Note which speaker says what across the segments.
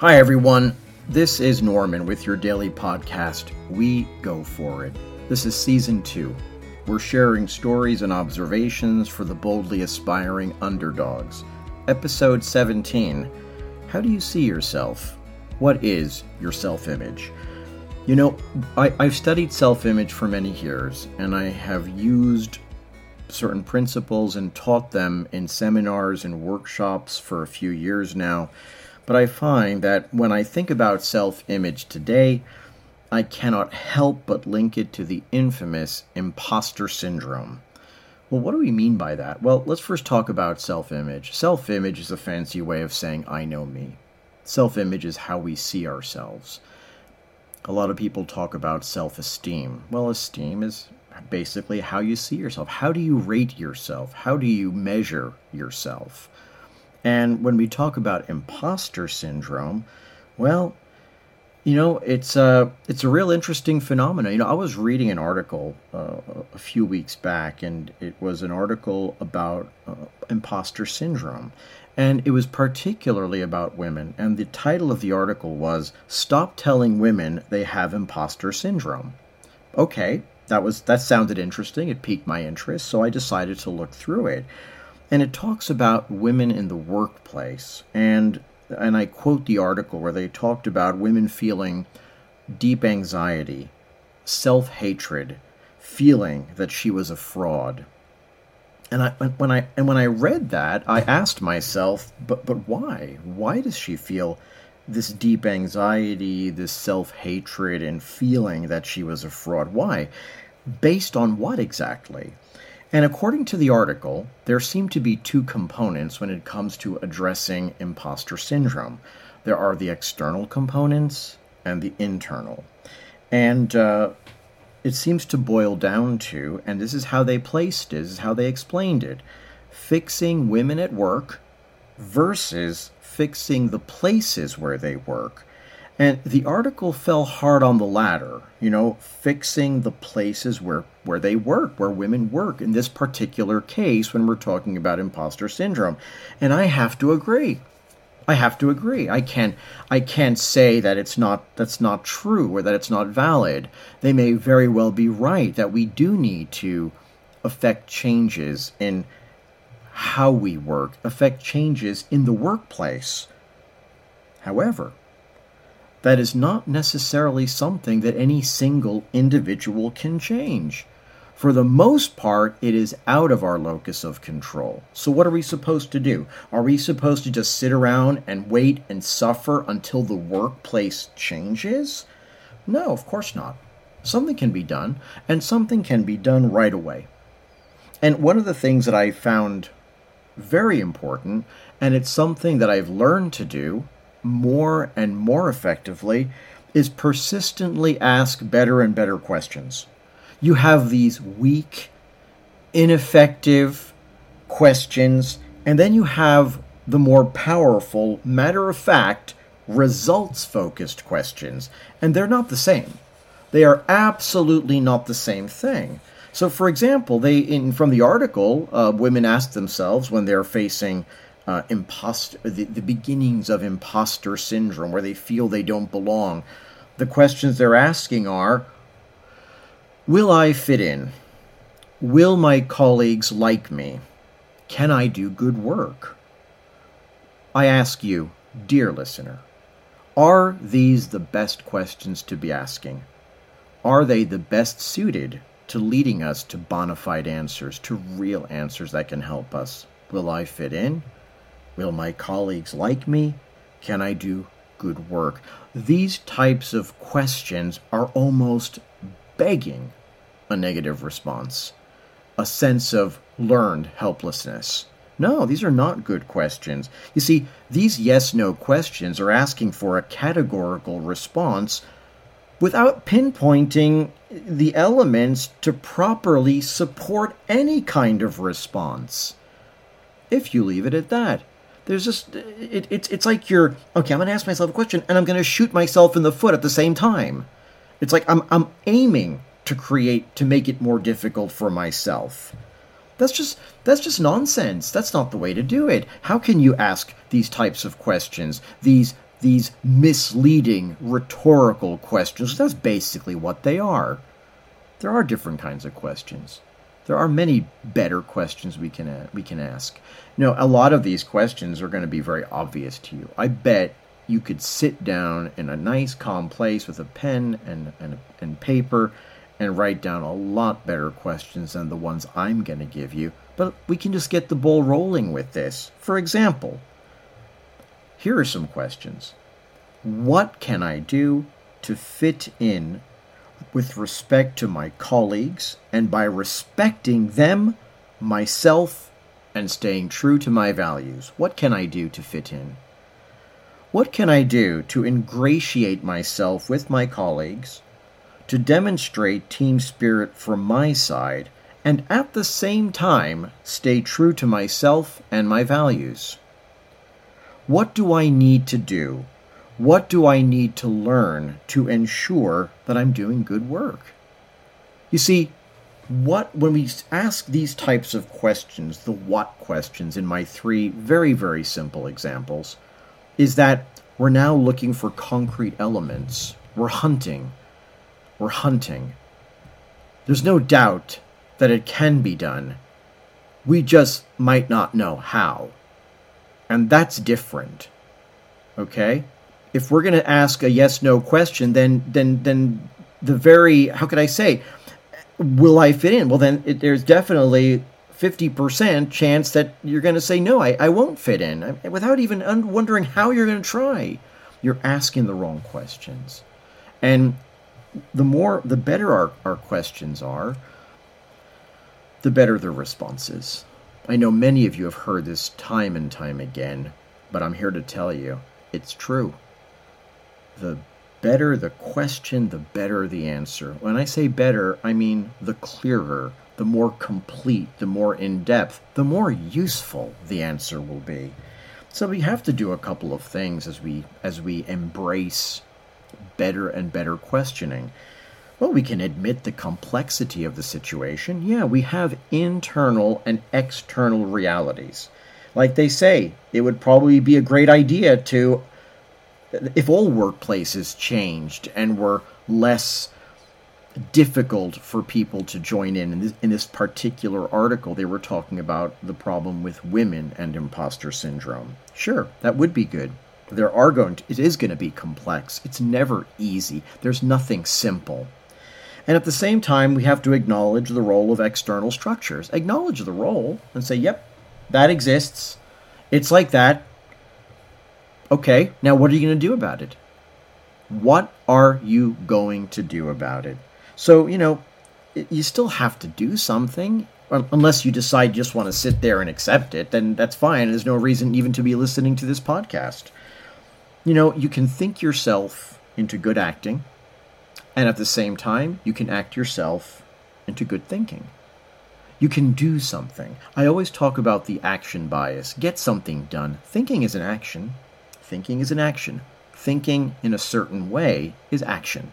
Speaker 1: Hi, everyone. This is Norman with your daily podcast, We Go For It. This is season two. We're sharing stories and observations for the boldly aspiring underdogs. Episode 17 How do you see yourself? What is your self image? You know, I, have studied self image for many years, and I have used certain principles and taught them in seminars and workshops for a few years now. But I find that when I think about self image today, I cannot help but link it to the infamous imposter syndrome. Well, what do we mean by that? Well, let's first talk about self image. Self image is a fancy way of saying, I know me. Self image is how we see ourselves. A lot of people talk about self esteem. Well, esteem is basically how you see yourself. How do you rate yourself? How do you measure yourself? And when we talk about imposter syndrome, well, you know, it's a it's a real interesting phenomenon. You know, I was reading an article uh, a few weeks back, and it was an article about uh, imposter syndrome, and it was particularly about women. And the title of the article was "Stop Telling Women They Have Imposter Syndrome." Okay, that was that sounded interesting. It piqued my interest, so I decided to look through it and it talks about women in the workplace and and I quote the article where they talked about women feeling deep anxiety, self-hatred, feeling that she was a fraud. And I when I and when I read that, I asked myself, but but why? Why does she feel this deep anxiety, this self-hatred and feeling that she was a fraud? Why? Based on what exactly? And according to the article, there seem to be two components when it comes to addressing imposter syndrome. There are the external components and the internal. And uh, it seems to boil down to, and this is how they placed is how they explained it fixing women at work versus fixing the places where they work. And the article fell hard on the latter, you know, fixing the places where, where they work, where women work in this particular case when we're talking about imposter syndrome. And I have to agree. I have to agree. I can't I can't say that it's not that's not true or that it's not valid. They may very well be right that we do need to affect changes in how we work, affect changes in the workplace. However, that is not necessarily something that any single individual can change. For the most part, it is out of our locus of control. So, what are we supposed to do? Are we supposed to just sit around and wait and suffer until the workplace changes? No, of course not. Something can be done, and something can be done right away. And one of the things that I found very important, and it's something that I've learned to do more and more effectively is persistently ask better and better questions. You have these weak, ineffective questions, and then you have the more powerful, matter of fact, results focused questions. And they're not the same. They are absolutely not the same thing. So, for example, they in from the article, uh, women ask themselves when they're facing uh, imposter, the, the beginnings of imposter syndrome, where they feel they don't belong. The questions they're asking are Will I fit in? Will my colleagues like me? Can I do good work? I ask you, dear listener, are these the best questions to be asking? Are they the best suited to leading us to bona fide answers, to real answers that can help us? Will I fit in? Will my colleagues like me? Can I do good work? These types of questions are almost begging a negative response, a sense of learned helplessness. No, these are not good questions. You see, these yes no questions are asking for a categorical response without pinpointing the elements to properly support any kind of response. If you leave it at that, there's just it, it's it's like you're okay. I'm gonna ask myself a question and I'm gonna shoot myself in the foot at the same time. It's like I'm I'm aiming to create to make it more difficult for myself. That's just that's just nonsense. That's not the way to do it. How can you ask these types of questions? These these misleading rhetorical questions. That's basically what they are. There are different kinds of questions. There are many better questions we can uh, we can ask. You know, a lot of these questions are going to be very obvious to you. I bet you could sit down in a nice calm place with a pen and, and, and paper and write down a lot better questions than the ones I'm going to give you. But we can just get the ball rolling with this. For example, here are some questions. What can I do to fit in with respect to my colleagues and by respecting them, myself, and staying true to my values? What can I do to fit in? What can I do to ingratiate myself with my colleagues, to demonstrate team spirit from my side, and at the same time stay true to myself and my values? What do I need to do? What do I need to learn to ensure that I'm doing good work? You see, what when we ask these types of questions, the what questions in my three very very simple examples, is that we're now looking for concrete elements. We're hunting. We're hunting. There's no doubt that it can be done. We just might not know how. And that's different. Okay? If we're going to ask a yes no question, then then then the very how could I say will I fit in? Well, then it, there's definitely 50% chance that you're going to say, no, I, I won't fit in, without even wondering how you're going to try. You're asking the wrong questions. And the more, the better our, our questions are, the better the responses. I know many of you have heard this time and time again, but I'm here to tell you it's true. The better the question, the better the answer. When I say better, I mean the clearer, the more complete, the more in depth, the more useful the answer will be. So we have to do a couple of things as we as we embrace better and better questioning. Well, we can admit the complexity of the situation. Yeah, we have internal and external realities. Like they say, it would probably be a great idea to if all workplaces changed and were less difficult for people to join in. In this, in this, particular article, they were talking about the problem with women and imposter syndrome. Sure, that would be good. There are going to, it is going to be complex. It's never easy. There's nothing simple. And at the same time, we have to acknowledge the role of external structures. Acknowledge the role and say, yep, that exists. It's like that. Okay, now what are you going to do about it? What are you going to do about it? So, you know, you still have to do something. Unless you decide you just want to sit there and accept it, then that's fine. There's no reason even to be listening to this podcast. You know, you can think yourself into good acting, and at the same time, you can act yourself into good thinking. You can do something. I always talk about the action bias. Get something done. Thinking is an action. Thinking is an action. Thinking in a certain way is action.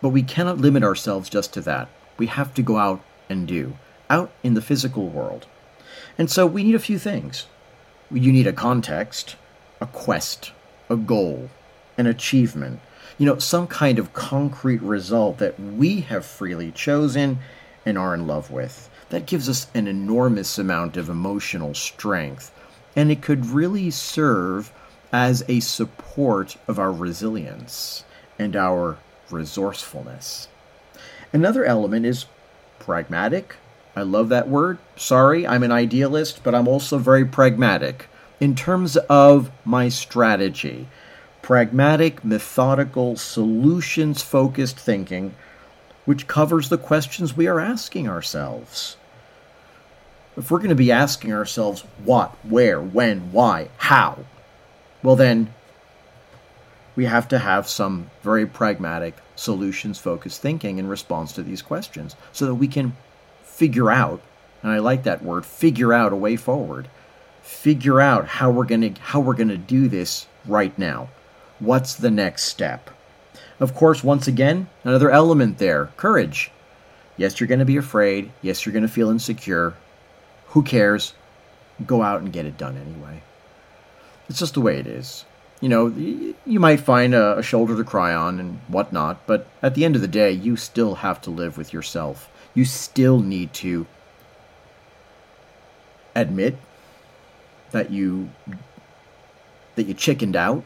Speaker 1: But we cannot limit ourselves just to that. We have to go out and do, out in the physical world. And so we need a few things. You need a context, a quest, a goal, an achievement, you know, some kind of concrete result that we have freely chosen and are in love with. That gives us an enormous amount of emotional strength, and it could really serve as a support of our resilience and our resourcefulness. Another element is pragmatic. I love that word. Sorry, I'm an idealist, but I'm also very pragmatic in terms of my strategy. Pragmatic, methodical, solutions focused thinking, which covers the questions we are asking ourselves. If we're going to be asking ourselves what, where, when, why, how, well, then we have to have some very pragmatic, solutions focused thinking in response to these questions so that we can figure out, and I like that word, figure out a way forward. Figure out how we're going to how we're going to do this right now. What's the next step? Of course, once again, another element there, courage. Yes, you're going to be afraid. Yes, you're going to feel insecure. Who cares? Go out and get it done anyway. It's just the way it is. You know, you might find a, a shoulder to cry on and whatnot, but at the end of the day, you still have to live with yourself. You still need to admit that you that you chickened out,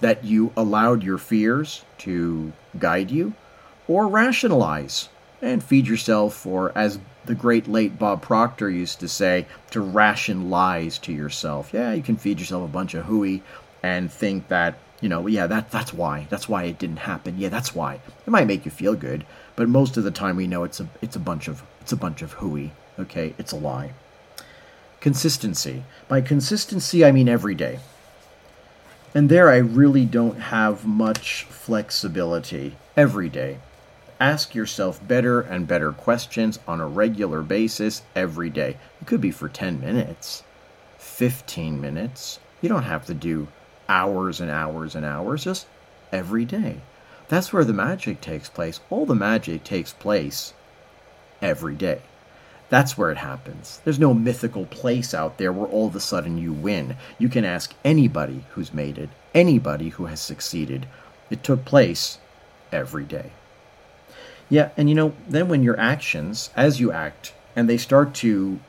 Speaker 1: that you allowed your fears to guide you, or rationalize and feed yourself, or as the great late Bob Proctor used to say, to ration lies to yourself. Yeah, you can feed yourself a bunch of hooey and think that, you know, yeah, that that's why. That's why it didn't happen. Yeah, that's why. It might make you feel good, but most of the time we know it's a it's a bunch of it's a bunch of hooey. Okay, it's a lie. Consistency. By consistency I mean every day. And there I really don't have much flexibility every day. Ask yourself better and better questions on a regular basis every day. It could be for 10 minutes, 15 minutes. You don't have to do hours and hours and hours, just every day. That's where the magic takes place. All the magic takes place every day. That's where it happens. There's no mythical place out there where all of a sudden you win. You can ask anybody who's made it, anybody who has succeeded. It took place every day. Yeah, and you know, then when your actions, as you act, and they start to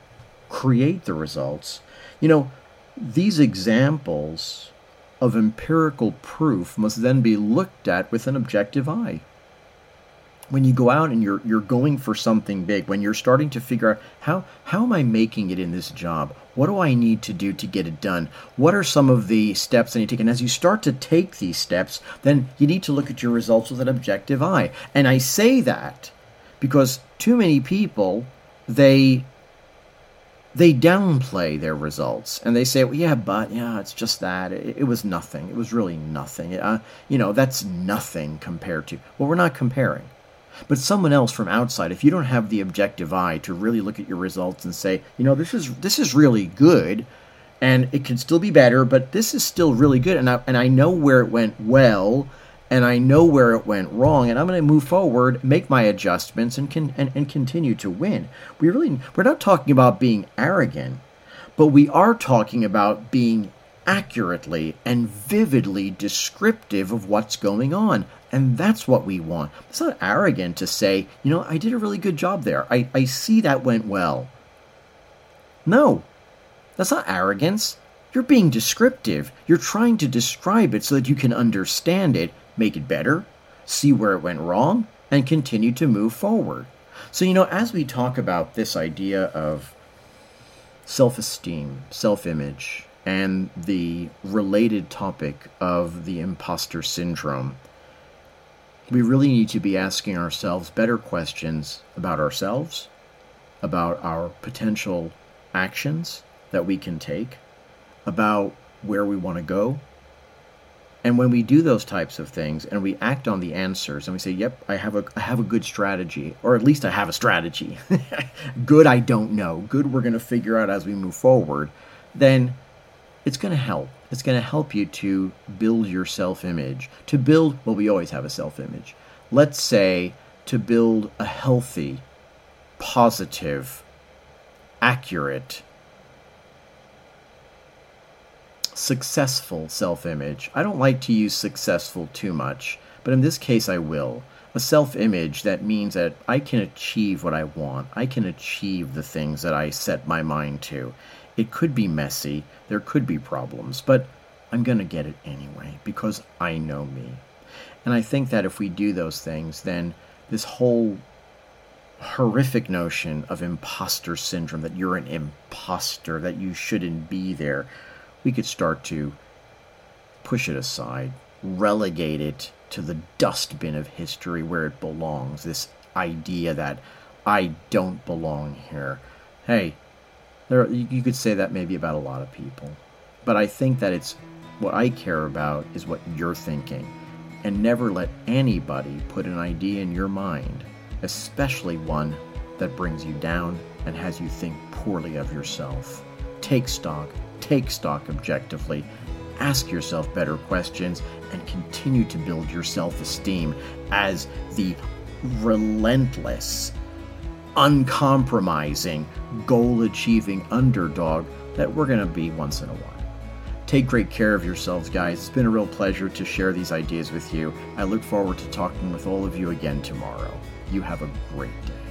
Speaker 1: create the results, you know, these examples of empirical proof must then be looked at with an objective eye when you go out and you're you're going for something big, when you're starting to figure out how how am I making it in this job? What do I need to do to get it done? What are some of the steps I need to take? And as you start to take these steps, then you need to look at your results with an objective eye. And I say that because too many people they they downplay their results and they say, well, yeah, but yeah, it's just that. It, it was nothing. It was really nothing. Uh, you know, that's nothing compared to. Well, we're not comparing. But someone else from outside, if you don't have the objective eye to really look at your results and say, you know, this is this is really good, and it can still be better, but this is still really good, and I and I know where it went well, and I know where it went wrong, and I'm going to move forward, make my adjustments, and can and, and continue to win. We really we're not talking about being arrogant, but we are talking about being accurately and vividly descriptive of what's going on. And that's what we want. It's not arrogant to say, you know, I did a really good job there. I, I see that went well. No, that's not arrogance. You're being descriptive. You're trying to describe it so that you can understand it, make it better, see where it went wrong, and continue to move forward. So, you know, as we talk about this idea of self esteem, self image, and the related topic of the imposter syndrome, we really need to be asking ourselves better questions about ourselves, about our potential actions that we can take, about where we want to go. And when we do those types of things and we act on the answers and we say, "Yep, I have a I have a good strategy," or at least I have a strategy. good I don't know. Good we're going to figure out as we move forward. Then it's going to help. It's going to help you to build your self image. To build, well, we always have a self image. Let's say to build a healthy, positive, accurate, successful self image. I don't like to use successful too much, but in this case I will. A self image that means that I can achieve what I want, I can achieve the things that I set my mind to. It could be messy, there could be problems, but I'm going to get it anyway because I know me. And I think that if we do those things, then this whole horrific notion of imposter syndrome that you're an imposter, that you shouldn't be there, we could start to push it aside, relegate it to the dustbin of history where it belongs. This idea that I don't belong here. Hey, there, you could say that maybe about a lot of people. But I think that it's what I care about is what you're thinking. And never let anybody put an idea in your mind, especially one that brings you down and has you think poorly of yourself. Take stock, take stock objectively, ask yourself better questions, and continue to build your self esteem as the relentless uncompromising, goal achieving underdog that we're going to be once in a while. Take great care of yourselves, guys. It's been a real pleasure to share these ideas with you. I look forward to talking with all of you again tomorrow. You have a great day.